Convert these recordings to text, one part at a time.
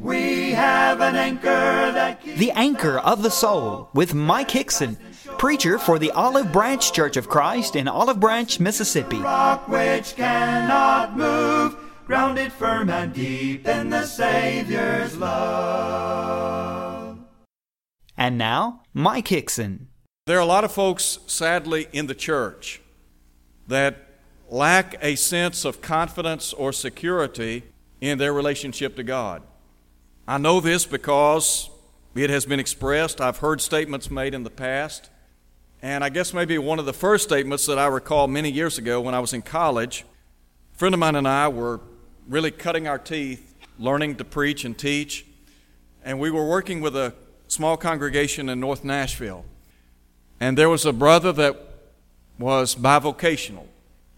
We have an anchor that keeps The Anchor of the Soul with Mike Hickson, preacher for the Olive Branch Church of Christ in Olive Branch, Mississippi. rock which cannot move, grounded firm and deep in the Savior's love. And now, Mike Hickson. There are a lot of folks, sadly, in the church that lack a sense of confidence or security in their relationship to God. I know this because it has been expressed. I've heard statements made in the past. And I guess maybe one of the first statements that I recall many years ago when I was in college, a friend of mine and I were really cutting our teeth, learning to preach and teach. And we were working with a small congregation in North Nashville. And there was a brother that was bivocational.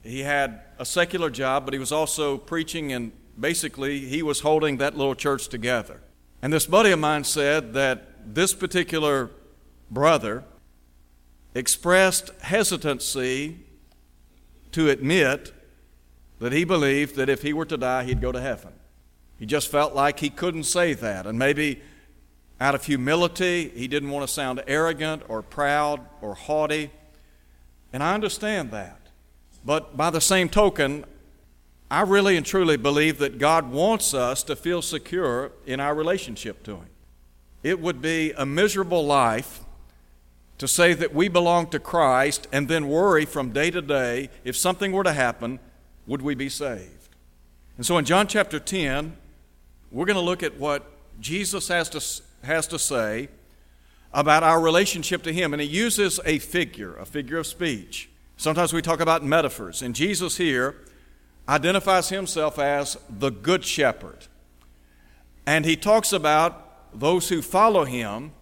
He had a secular job, but he was also preaching, and basically, he was holding that little church together. And this buddy of mine said that this particular brother expressed hesitancy to admit that he believed that if he were to die, he'd go to heaven. He just felt like he couldn't say that. And maybe out of humility, he didn't want to sound arrogant or proud or haughty. And I understand that. But by the same token, I really and truly believe that God wants us to feel secure in our relationship to Him. It would be a miserable life to say that we belong to Christ and then worry from day to day if something were to happen, would we be saved? And so in John chapter 10, we're going to look at what Jesus has to, has to say about our relationship to Him. And He uses a figure, a figure of speech. Sometimes we talk about metaphors. And Jesus here identifies Himself as the Good Shepherd. And He talks about those who follow Him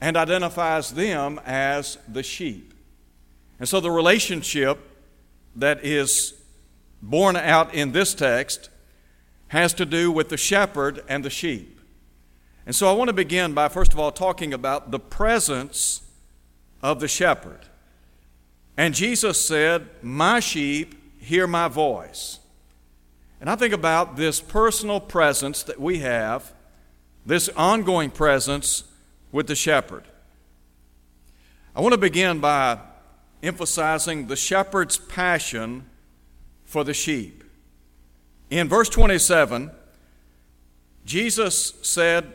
and identifies them as the sheep. And so the relationship that is borne out in this text has to do with the shepherd and the sheep. And so I want to begin by, first of all, talking about the presence of the shepherd. And Jesus said, My sheep hear my voice. And I think about this personal presence that we have, this ongoing presence with the shepherd. I want to begin by emphasizing the shepherd's passion for the sheep. In verse 27, Jesus said,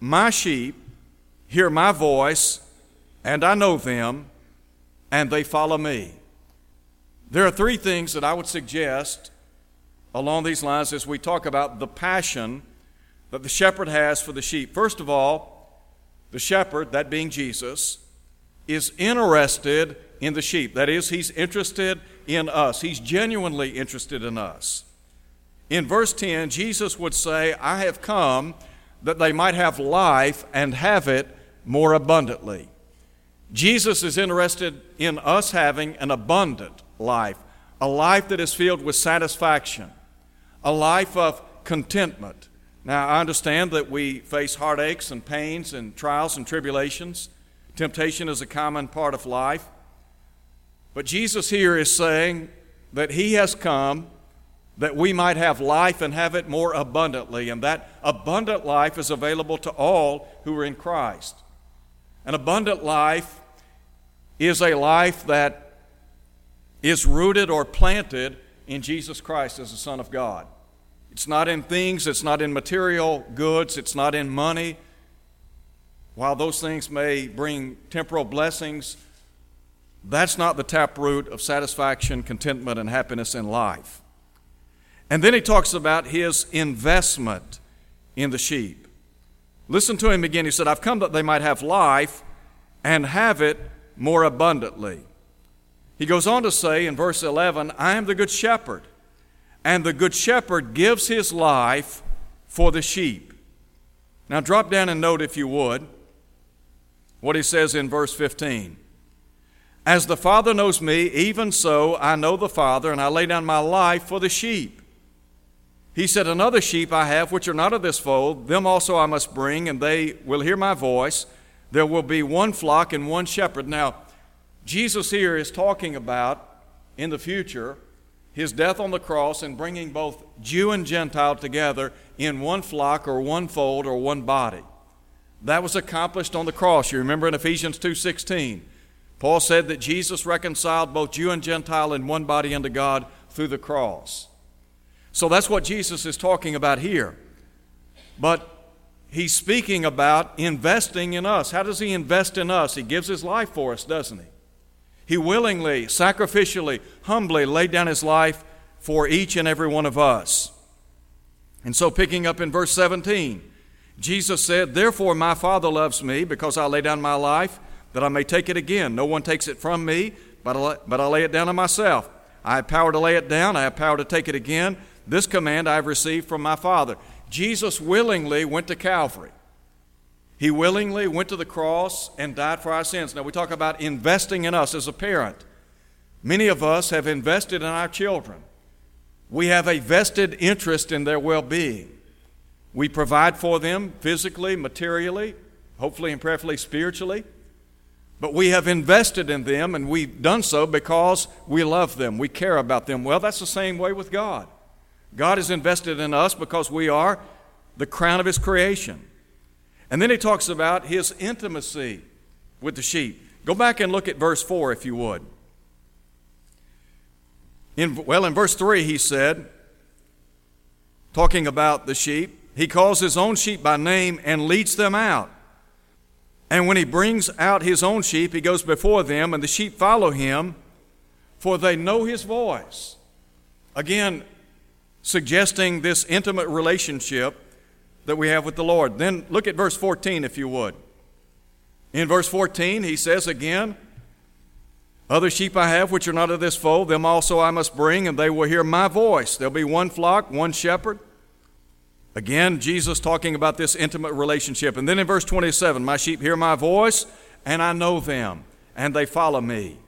My sheep hear my voice, and I know them, and they follow me. There are three things that I would suggest along these lines as we talk about the passion that the shepherd has for the sheep. First of all, the shepherd, that being Jesus, is interested in the sheep. That is, he's interested in us. He's genuinely interested in us. In verse 10, Jesus would say, I have come that they might have life and have it more abundantly. Jesus is interested in us having an abundant life, a life that is filled with satisfaction, a life of contentment. Now, I understand that we face heartaches and pains and trials and tribulations. Temptation is a common part of life. But Jesus here is saying that He has come that we might have life and have it more abundantly. And that abundant life is available to all who are in Christ. An abundant life is a life that is rooted or planted in Jesus Christ as the Son of God. It's not in things, it's not in material goods, it's not in money. While those things may bring temporal blessings, that's not the taproot of satisfaction, contentment, and happiness in life. And then he talks about his investment in the sheep. Listen to him again. He said, I've come that they might have life and have it more abundantly. He goes on to say in verse 11, I am the good shepherd, and the good shepherd gives his life for the sheep. Now, drop down and note, if you would, what he says in verse 15. As the Father knows me, even so I know the Father, and I lay down my life for the sheep. He said, Another sheep I have, which are not of this fold, them also I must bring, and they will hear my voice. There will be one flock and one shepherd. Now, Jesus here is talking about in the future his death on the cross and bringing both Jew and Gentile together in one flock or one fold or one body. That was accomplished on the cross. You remember in Ephesians 2:16, Paul said that Jesus reconciled both Jew and Gentile in one body unto God through the cross. So that's what Jesus is talking about here. But he's speaking about investing in us. How does he invest in us? He gives his life for us, doesn't he? He willingly, sacrificially, humbly laid down his life for each and every one of us. And so, picking up in verse 17, Jesus said, Therefore, my Father loves me because I lay down my life that I may take it again. No one takes it from me, but I, but I lay it down on myself. I have power to lay it down, I have power to take it again. This command I have received from my Father. Jesus willingly went to Calvary. He willingly went to the cross and died for our sins. Now, we talk about investing in us as a parent. Many of us have invested in our children. We have a vested interest in their well being. We provide for them physically, materially, hopefully and prayerfully spiritually. But we have invested in them, and we've done so because we love them. We care about them. Well, that's the same way with God. God is invested in us because we are the crown of His creation. And then he talks about his intimacy with the sheep. Go back and look at verse 4 if you would. In, well, in verse 3, he said, talking about the sheep, he calls his own sheep by name and leads them out. And when he brings out his own sheep, he goes before them, and the sheep follow him, for they know his voice. Again, suggesting this intimate relationship that we have with the Lord. Then look at verse 14, if you would. In verse 14, he says again, Other sheep I have which are not of this fold, them also I must bring, and they will hear my voice. There'll be one flock, one shepherd. Again, Jesus talking about this intimate relationship. And then in verse 27, My sheep hear my voice, and I know them, and they follow me.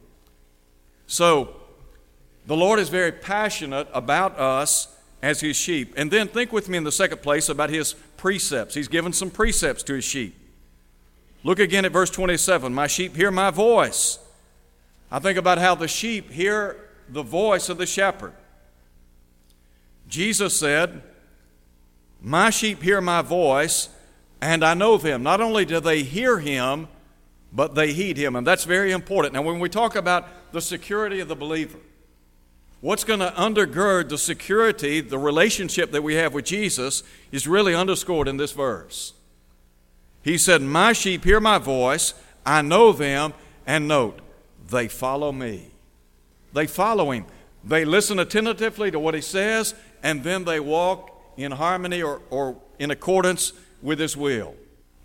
So, the Lord is very passionate about us as his sheep. And then think with me in the second place about his precepts. He's given some precepts to his sheep. Look again at verse 27 My sheep hear my voice. I think about how the sheep hear the voice of the shepherd. Jesus said, My sheep hear my voice, and I know them. Not only do they hear him, but they heed him. And that's very important. Now, when we talk about the security of the believer, What's going to undergird the security, the relationship that we have with Jesus, is really underscored in this verse. He said, My sheep hear my voice, I know them, and note, they follow me. They follow him. They listen attentively to what he says, and then they walk in harmony or, or in accordance with his will.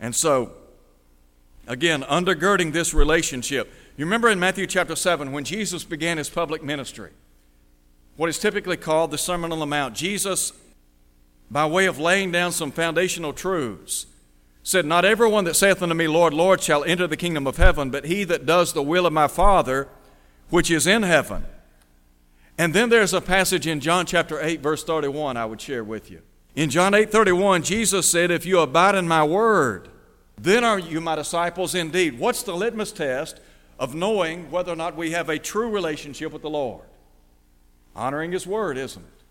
And so, again, undergirding this relationship. You remember in Matthew chapter 7 when Jesus began his public ministry? What is typically called the Sermon on the Mount. Jesus, by way of laying down some foundational truths, said, Not everyone that saith unto me, Lord, Lord, shall enter the kingdom of heaven, but he that does the will of my Father which is in heaven. And then there's a passage in John chapter 8, verse 31, I would share with you. In John 8 31, Jesus said, If you abide in my word, then are you my disciples indeed. What's the litmus test of knowing whether or not we have a true relationship with the Lord? Honoring His Word, isn't it?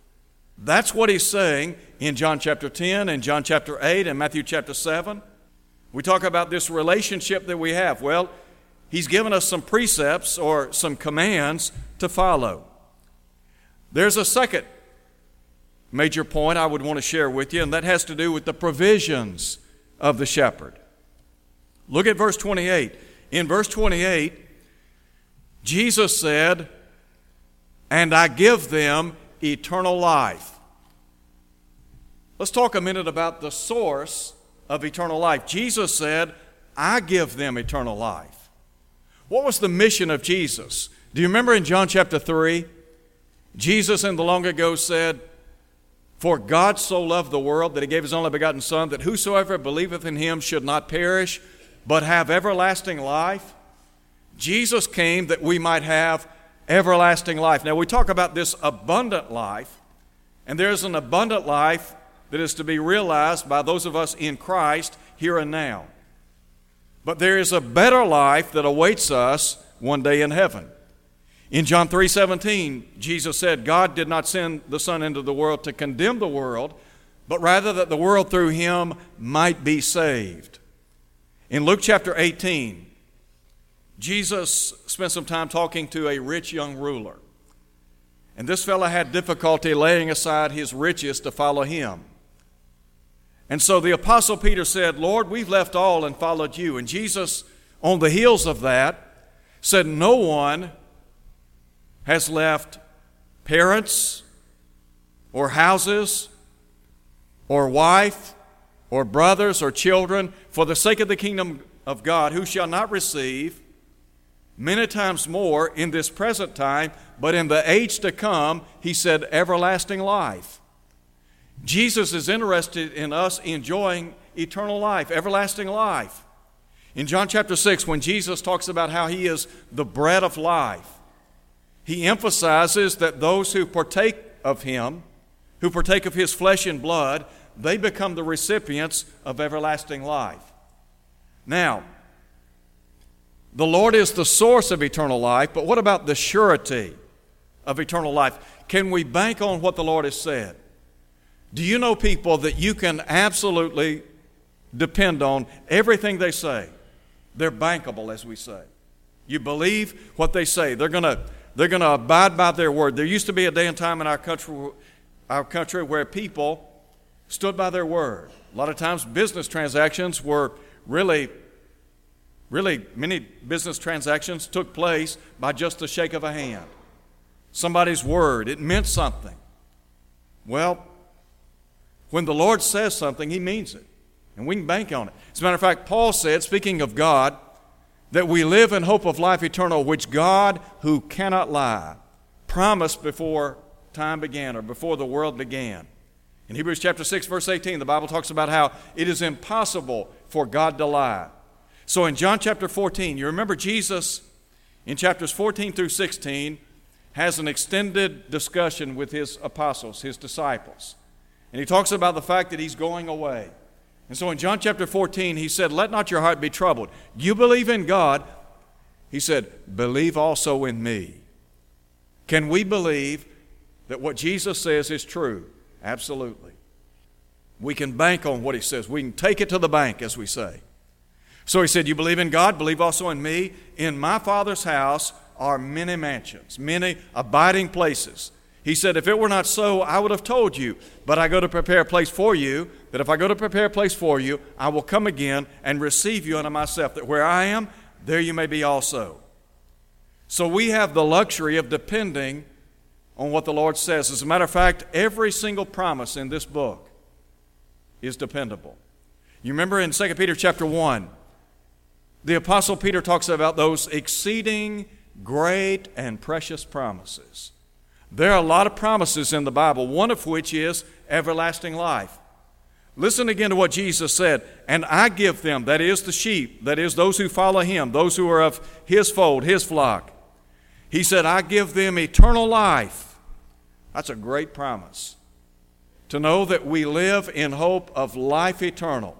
That's what He's saying in John chapter 10 and John chapter 8 and Matthew chapter 7. We talk about this relationship that we have. Well, He's given us some precepts or some commands to follow. There's a second major point I would want to share with you, and that has to do with the provisions of the shepherd. Look at verse 28. In verse 28, Jesus said, and I give them eternal life. Let's talk a minute about the source of eternal life. Jesus said, I give them eternal life. What was the mission of Jesus? Do you remember in John chapter 3? Jesus in the long ago said, For God so loved the world that he gave his only begotten Son, that whosoever believeth in him should not perish, but have everlasting life. Jesus came that we might have everlasting life. Now, we talk about this abundant life, and there's an abundant life that is to be realized by those of us in Christ here and now. But there is a better life that awaits us one day in heaven. In John 3:17, Jesus said, "God did not send the Son into the world to condemn the world, but rather that the world through him might be saved." In Luke chapter 18, Jesus spent some time talking to a rich young ruler. And this fellow had difficulty laying aside his riches to follow him. And so the Apostle Peter said, Lord, we've left all and followed you. And Jesus, on the heels of that, said, No one has left parents or houses or wife or brothers or children for the sake of the kingdom of God who shall not receive many times more in this present time, but in the age to come, he said, everlasting life. Jesus is interested in us enjoying eternal life, everlasting life. In John chapter 6, when Jesus talks about how he is the bread of life, he emphasizes that those who partake of him, who partake of his flesh and blood, they become the recipients of everlasting life. Now, the Lord is the source of eternal life, but what about the surety of eternal life? Can we bank on what the Lord has said? Do you know people that you can absolutely depend on everything they say? They're bankable, as we say. You believe what they say. They're going to they're going to abide by their word. There used to be a day and time in our country, our country where people stood by their word. A lot of times, business transactions were really, really, many business transactions took place by just a shake of a hand. Somebody's word, it meant something. Well, when the Lord says something, He means it, and we can bank on it. As a matter of fact, Paul said, speaking of God, that we live in hope of life eternal, which God, who cannot lie, promised before time began or before the world began. In Hebrews chapter 6, verse 18, the Bible talks about how it is impossible for God to lie. So in John chapter 14, you remember Jesus in chapters 14 through 16 has an extended discussion with his apostles, his disciples. And he talks about the fact that he's going away. And so in John chapter 14, he said, Let not your heart be troubled. You believe in God. He said, Believe also in me. Can we believe that what Jesus says is true? Absolutely. We can bank on what he says. We can take it to the bank, as we say. So he said, You believe in God, believe also in me. In my Father's house are many mansions, many abiding places. He said, If it were not so, I would have told you. But I go to prepare a place for you, that if I go to prepare a place for you, I will come again and receive you unto myself, that where I am, there you may be also. So we have the luxury of depending on what the Lord says. As a matter of fact, every single promise in this book is dependable. You remember in 2 Peter chapter 1, the Apostle Peter talks about those exceeding great and precious promises. There are a lot of promises in the Bible, one of which is everlasting life. Listen again to what Jesus said, and I give them, that is the sheep, that is those who follow him, those who are of his fold, his flock. He said, I give them eternal life. That's a great promise. To know that we live in hope of life eternal.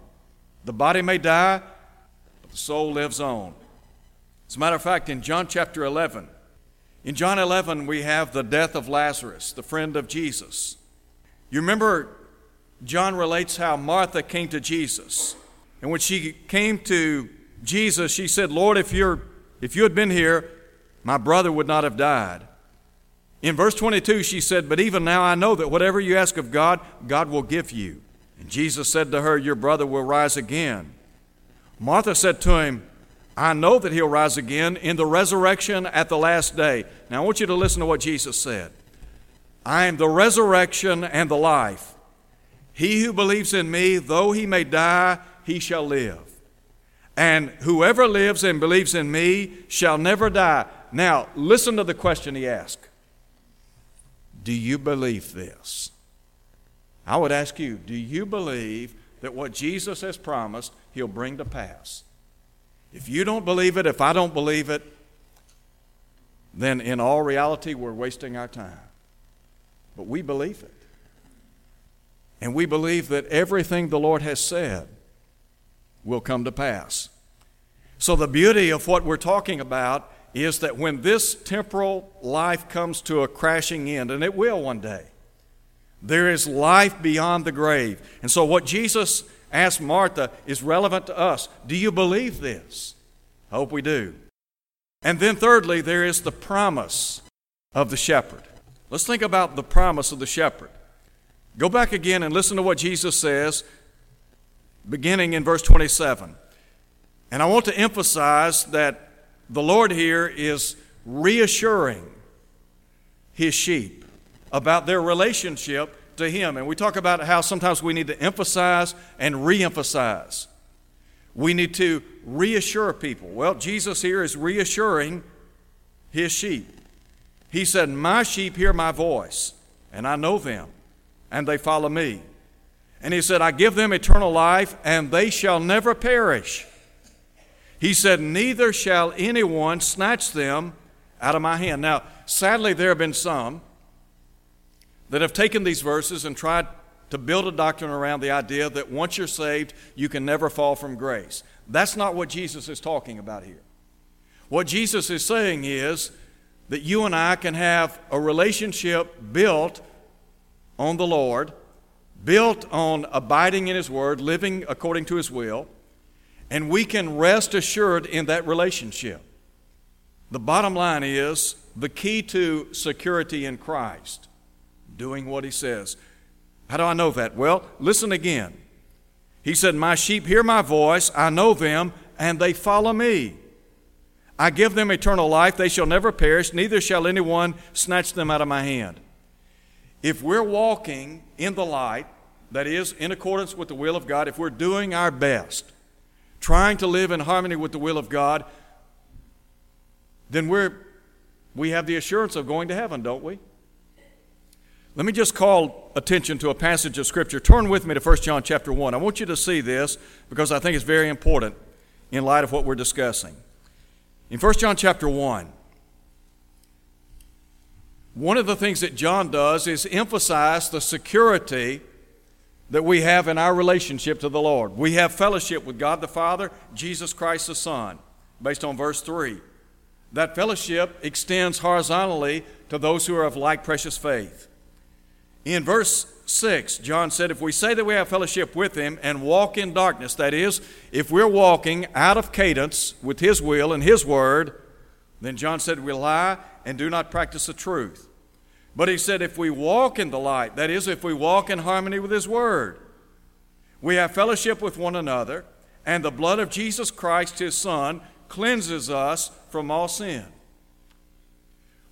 The body may die, the soul lives on. As a matter of fact, in John chapter 11, in John 11, we have the death of Lazarus, the friend of Jesus. You remember, John relates how Martha came to Jesus. And when she came to Jesus, she said, Lord, if, you're, if you had been here, my brother would not have died. In verse 22, she said, But even now I know that whatever you ask of God, God will give you. And Jesus said to her, Your brother will rise again. Martha said to him, I know that he'll rise again in the resurrection at the last day. Now, I want you to listen to what Jesus said I am the resurrection and the life. He who believes in me, though he may die, he shall live. And whoever lives and believes in me shall never die. Now, listen to the question he asked Do you believe this? I would ask you, do you believe that what Jesus has promised, he'll bring to pass? If you don't believe it, if I don't believe it, then in all reality, we're wasting our time. But we believe it. And we believe that everything the Lord has said will come to pass. So, the beauty of what we're talking about is that when this temporal life comes to a crashing end, and it will one day, there is life beyond the grave. And so, what Jesus asked Martha is relevant to us. Do you believe this? I hope we do. And then, thirdly, there is the promise of the shepherd. Let's think about the promise of the shepherd. Go back again and listen to what Jesus says, beginning in verse 27. And I want to emphasize that the Lord here is reassuring his sheep about their relationship to him. And we talk about how sometimes we need to emphasize and re emphasize. We need to reassure people. Well, Jesus here is reassuring his sheep. He said, My sheep hear my voice, and I know them, and they follow me. And he said, I give them eternal life, and they shall never perish. He said, Neither shall anyone snatch them out of my hand. Now, sadly, there have been some that have taken these verses and tried to build a doctrine around the idea that once you're saved, you can never fall from grace. That's not what Jesus is talking about here. What Jesus is saying is that you and I can have a relationship built on the Lord, built on abiding in His Word, living according to His will, and we can rest assured in that relationship. The bottom line is the key to security in Christ, doing what He says. How do I know that? Well, listen again. He said, My sheep hear my voice, I know them, and they follow me. I give them eternal life, they shall never perish, neither shall anyone snatch them out of my hand. If we're walking in the light, that is, in accordance with the will of God, if we're doing our best, trying to live in harmony with the will of God, then we're, we have the assurance of going to heaven, don't we? Let me just call attention to a passage of Scripture. Turn with me to 1 John chapter 1. I want you to see this because I think it's very important in light of what we're discussing. In 1 John chapter 1, one of the things that John does is emphasize the security that we have in our relationship to the Lord. We have fellowship with God the Father, Jesus Christ the Son, based on verse 3. That fellowship extends horizontally to those who are of like precious faith. In verse 6, John said, If we say that we have fellowship with Him and walk in darkness, that is, if we're walking out of cadence with His will and His word, then John said, We lie and do not practice the truth. But he said, If we walk in the light, that is, if we walk in harmony with His word, we have fellowship with one another, and the blood of Jesus Christ, His Son, cleanses us from all sin.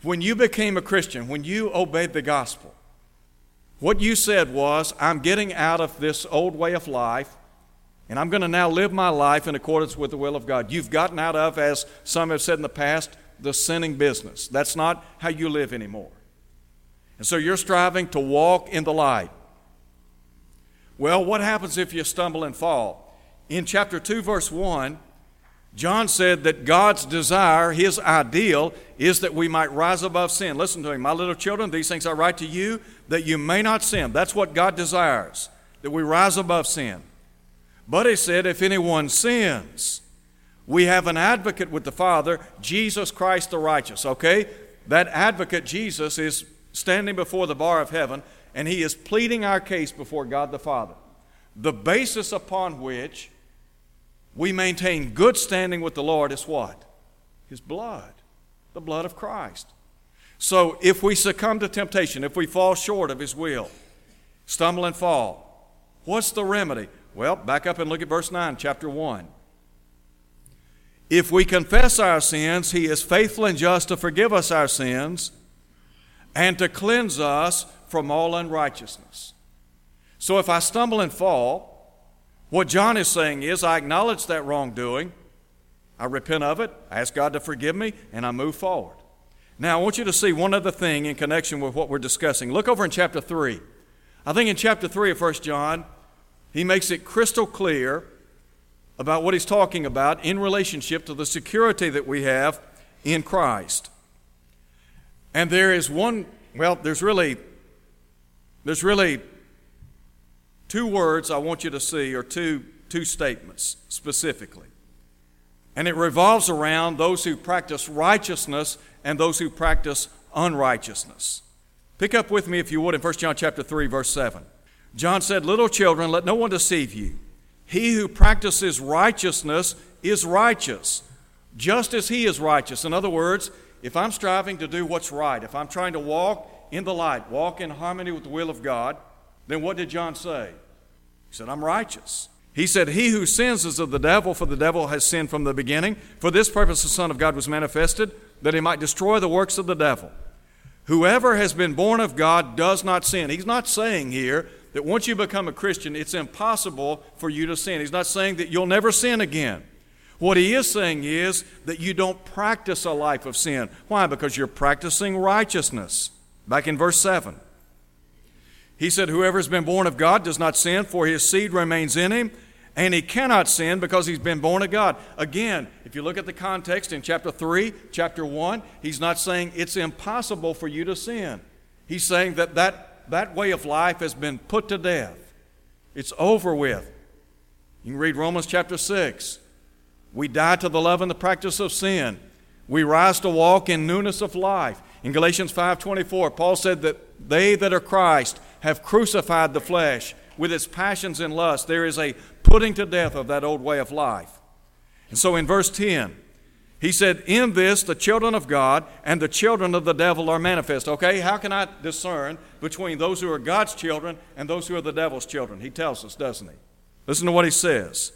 When you became a Christian, when you obeyed the gospel, what you said was, I'm getting out of this old way of life, and I'm going to now live my life in accordance with the will of God. You've gotten out of, as some have said in the past, the sinning business. That's not how you live anymore. And so you're striving to walk in the light. Well, what happens if you stumble and fall? In chapter 2, verse 1, John said that God's desire, his ideal, is that we might rise above sin. Listen to him. My little children, these things I write to you that you may not sin. That's what God desires, that we rise above sin. But he said, if anyone sins, we have an advocate with the Father, Jesus Christ the righteous. Okay? That advocate, Jesus, is standing before the bar of heaven, and he is pleading our case before God the Father. The basis upon which we maintain good standing with the Lord is what? His blood, the blood of Christ. So if we succumb to temptation, if we fall short of His will, stumble and fall, what's the remedy? Well, back up and look at verse 9, chapter 1. If we confess our sins, He is faithful and just to forgive us our sins and to cleanse us from all unrighteousness. So if I stumble and fall, what John is saying is, I acknowledge that wrongdoing, I repent of it, I ask God to forgive me, and I move forward. Now, I want you to see one other thing in connection with what we're discussing. Look over in chapter 3. I think in chapter 3 of 1 John, he makes it crystal clear about what he's talking about in relationship to the security that we have in Christ. And there is one, well, there's really, there's really two words I want you to see, or two, two statements specifically. And it revolves around those who practice righteousness and those who practice unrighteousness. Pick up with me, if you would, in 1 John chapter 3, verse 7. John said, Little children, let no one deceive you. He who practices righteousness is righteous, just as he is righteous. In other words, if I'm striving to do what's right, if I'm trying to walk in the light, walk in harmony with the will of God, then what did John say? He said, I'm righteous. He said, He who sins is of the devil, for the devil has sinned from the beginning. For this purpose the Son of God was manifested, that he might destroy the works of the devil. Whoever has been born of God does not sin. He's not saying here that once you become a Christian, it's impossible for you to sin. He's not saying that you'll never sin again. What he is saying is that you don't practice a life of sin. Why? Because you're practicing righteousness. Back in verse 7. He said, Whoever has been born of God does not sin, for his seed remains in him, and he cannot sin because he's been born of God. Again, if you look at the context in chapter 3, chapter 1, he's not saying it's impossible for you to sin. He's saying that that, that way of life has been put to death, it's over with. You can read Romans chapter 6. We die to the love and the practice of sin. We rise to walk in newness of life. In Galatians 5:24, Paul said that they that are Christ have crucified the flesh with its passions and lusts. There is a putting to death of that old way of life. And so in verse 10, he said, In this the children of God and the children of the devil are manifest. Okay, how can I discern between those who are God's children and those who are the devil's children? He tells us, doesn't he? Listen to what he says.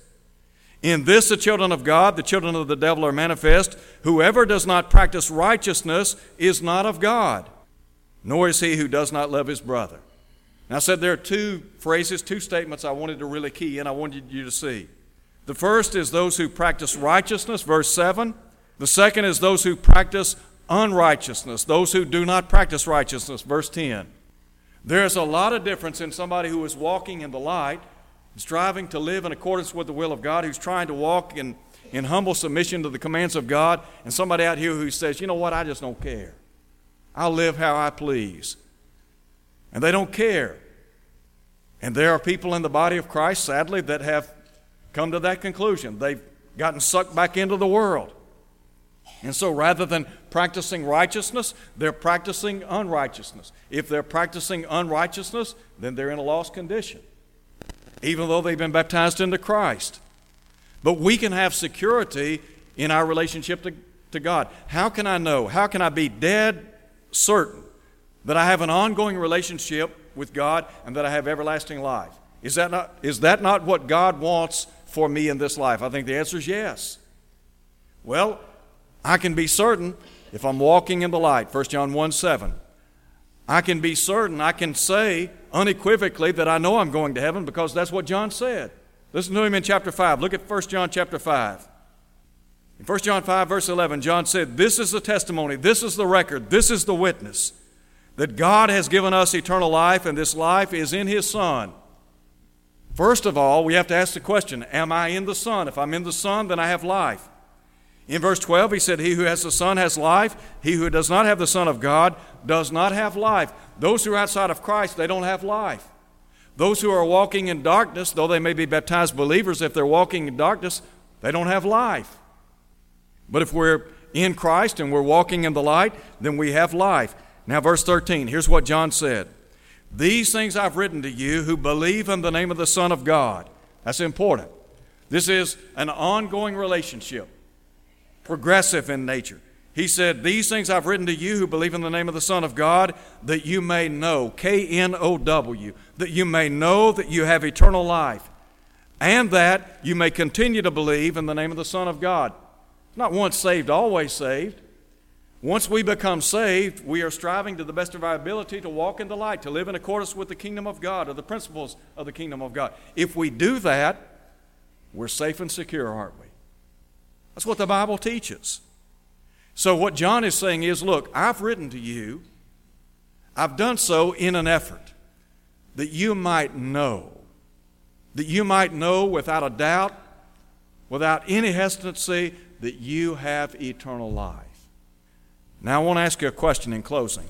In this the children of God, the children of the devil are manifest. Whoever does not practice righteousness is not of God, nor is he who does not love his brother. Now, I said there are two phrases, two statements I wanted to really key in, I wanted you to see. The first is those who practice righteousness, verse 7. The second is those who practice unrighteousness, those who do not practice righteousness, verse 10. There's a lot of difference in somebody who is walking in the light striving to live in accordance with the will of God, who's trying to walk in, in humble submission to the commands of God, and somebody out here who says, you know what, I just don't care. I'll live how I please. And they don't care. And there are people in the body of Christ, sadly, that have come to that conclusion. They've gotten sucked back into the world. And so rather than practicing righteousness, they're practicing unrighteousness. If they're practicing unrighteousness, then they're in a lost condition even though they've been baptized into Christ. But we can have security in our relationship to, to God. How can I know? How can I be dead certain that I have an ongoing relationship with God and that I have everlasting life? Is that not, is that not what God wants for me in this life? I think the answer is yes. Well, I can be certain if I'm walking in the light, 1 John 1 7. I can be certain, I can say unequivocally that I know I'm going to heaven because that's what John said. Listen to him in chapter 5. Look at 1 John chapter 5. In 1 John 5, verse 11, John said, This is the testimony, this is the record, this is the witness that God has given us eternal life, and this life is in His Son. First of all, we have to ask the question Am I in the Son? If I'm in the Son, then I have life. In verse 12, he said, He who has the Son has life. He who does not have the Son of God does not have life. Those who are outside of Christ, they don't have life. Those who are walking in darkness, though they may be baptized believers, if they're walking in darkness, they don't have life. But if we're in Christ and we're walking in the light, then we have life. Now, verse 13, here's what John said These things I've written to you who believe in the name of the Son of God. That's important. This is an ongoing relationship progressive in nature. He said, These things I've written to you who believe in the name of the Son of God, that you may know, K N O W, that you may know that you have eternal life, and that you may continue to believe in the name of the Son of God. Not once saved, always saved. Once we become saved, we are striving to the best of our ability to walk in the light, to live in accordance with the kingdom of God or the principles of the kingdom of God. If we do that, we're safe and secure, aren't we? That's what the Bible teaches. So, what John is saying is look, I've written to you, I've done so in an effort that you might know, that you might know without a doubt, without any hesitancy, that you have eternal life. Now, I want to ask you a question in closing.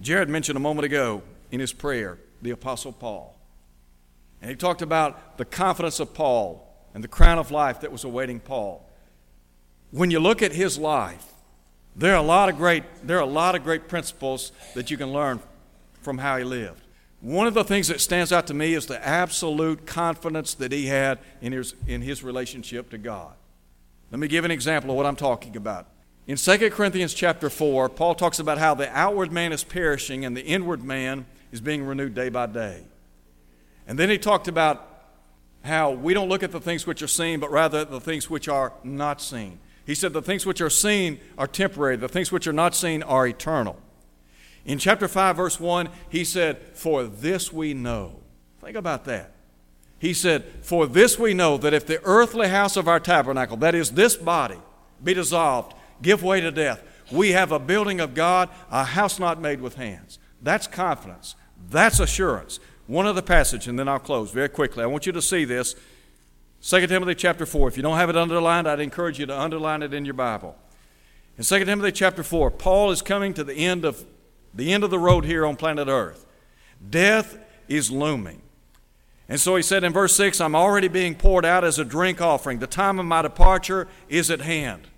Jared mentioned a moment ago in his prayer the Apostle Paul. And he talked about the confidence of Paul and the crown of life that was awaiting Paul. when you look at his life, there are a lot of great, there are a lot of great principles that you can learn from how he lived. One of the things that stands out to me is the absolute confidence that he had in his, in his relationship to God. Let me give an example of what I'm talking about. In 2 Corinthians chapter 4, Paul talks about how the outward man is perishing and the inward man is being renewed day by day. And then he talked about how we don't look at the things which are seen, but rather the things which are not seen. He said the things which are seen are temporary, the things which are not seen are eternal. In chapter 5, verse 1, he said, For this we know. Think about that. He said, For this we know that if the earthly house of our tabernacle, that is this body, be dissolved, give way to death, we have a building of God, a house not made with hands. That's confidence. That's assurance. One other passage, and then I'll close very quickly. I want you to see this. 2 Timothy chapter 4. If you don't have it underlined, I'd encourage you to underline it in your Bible. In 2 Timothy chapter 4, Paul is coming to the end of the end of the road here on planet Earth. Death is looming. And so he said in verse 6, I'm already being poured out as a drink offering. The time of my departure is at hand.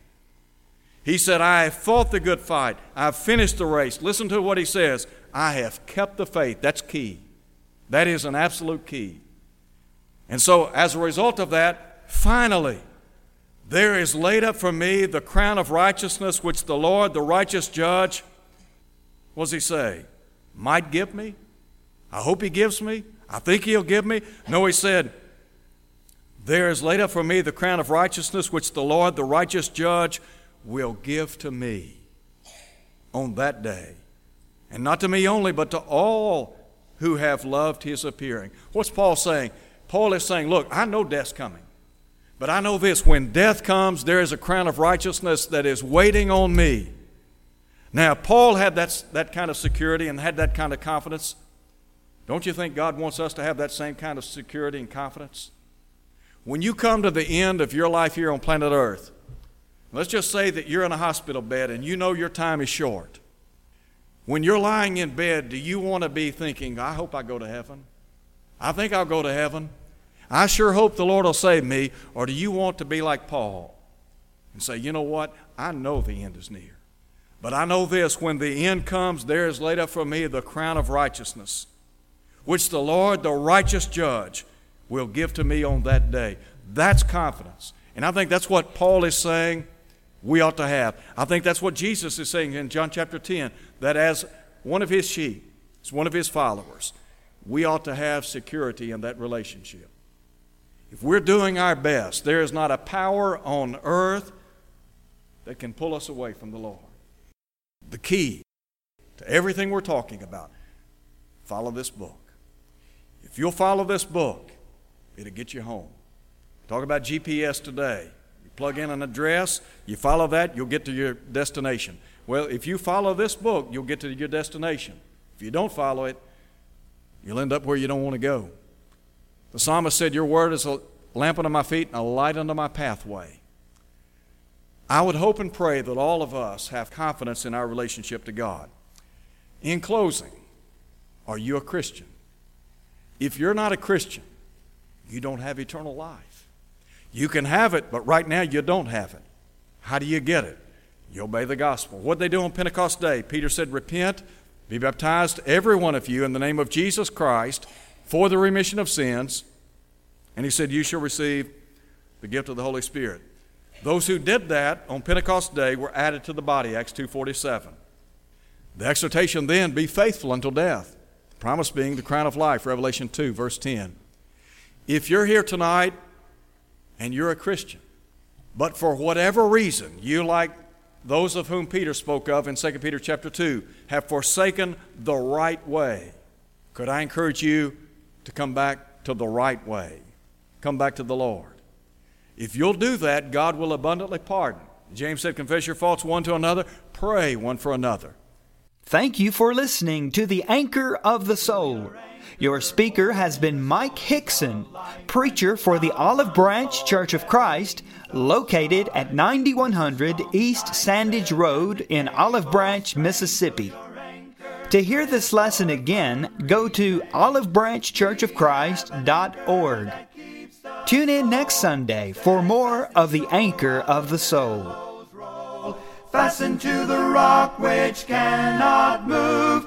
He said, I have fought the good fight. I've finished the race. Listen to what he says. I have kept the faith. That's key. That is an absolute key. And so, as a result of that, finally, there is laid up for me the crown of righteousness, which the Lord, the righteous judge, what does he say? Might give me? I hope he gives me. I think he'll give me. No, he said, There is laid up for me the crown of righteousness, which the Lord, the righteous judge, will give to me on that day. And not to me only, but to all who have loved his appearing. What's Paul saying? Paul is saying, Look, I know death's coming. But I know this when death comes, there is a crown of righteousness that is waiting on me. Now, Paul had that, that kind of security and had that kind of confidence. Don't you think God wants us to have that same kind of security and confidence? When you come to the end of your life here on planet Earth, let's just say that you're in a hospital bed and you know your time is short. When you're lying in bed, do you want to be thinking, I hope I go to heaven? I think I'll go to heaven. I sure hope the Lord will save me. Or do you want to be like Paul and say, you know what? I know the end is near. But I know this when the end comes, there is laid up for me the crown of righteousness, which the Lord, the righteous judge, will give to me on that day. That's confidence. And I think that's what Paul is saying we ought to have. I think that's what Jesus is saying in John chapter 10 that as one of his sheep, as one of his followers, we ought to have security in that relationship. If we're doing our best, there is not a power on earth that can pull us away from the Lord. The key to everything we're talking about follow this book. If you'll follow this book, it'll get you home. Talk about GPS today. Plug in an address, you follow that, you'll get to your destination. Well, if you follow this book, you'll get to your destination. If you don't follow it, you'll end up where you don't want to go. The psalmist said, Your word is a lamp unto my feet and a light unto my pathway. I would hope and pray that all of us have confidence in our relationship to God. In closing, are you a Christian? If you're not a Christian, you don't have eternal life. You can have it, but right now you don't have it. How do you get it? You obey the gospel. What they do on Pentecost Day? Peter said, Repent, be baptized, every one of you, in the name of Jesus Christ for the remission of sins. And he said, You shall receive the gift of the Holy Spirit. Those who did that on Pentecost Day were added to the body, Acts 2.47. The exhortation then, be faithful until death. The promise being the crown of life, Revelation 2, verse 10. If you're here tonight and you're a Christian, but for whatever reason you, like those of whom Peter spoke of in 2 Peter chapter 2, have forsaken the right way, could I encourage you to come back to the right way? Come back to the Lord. If you'll do that, God will abundantly pardon. James said, Confess your faults one to another, pray one for another. Thank you for listening to the Anchor of the Soul. Your speaker has been Mike Hickson, preacher for the Olive Branch Church of Christ, located at 9100 East Sandidge Road in Olive Branch, Mississippi. To hear this lesson again, go to olivebranchchurchofchrist.org. Tune in next Sunday for more of the Anchor of the Soul. fastened to the rock which cannot move,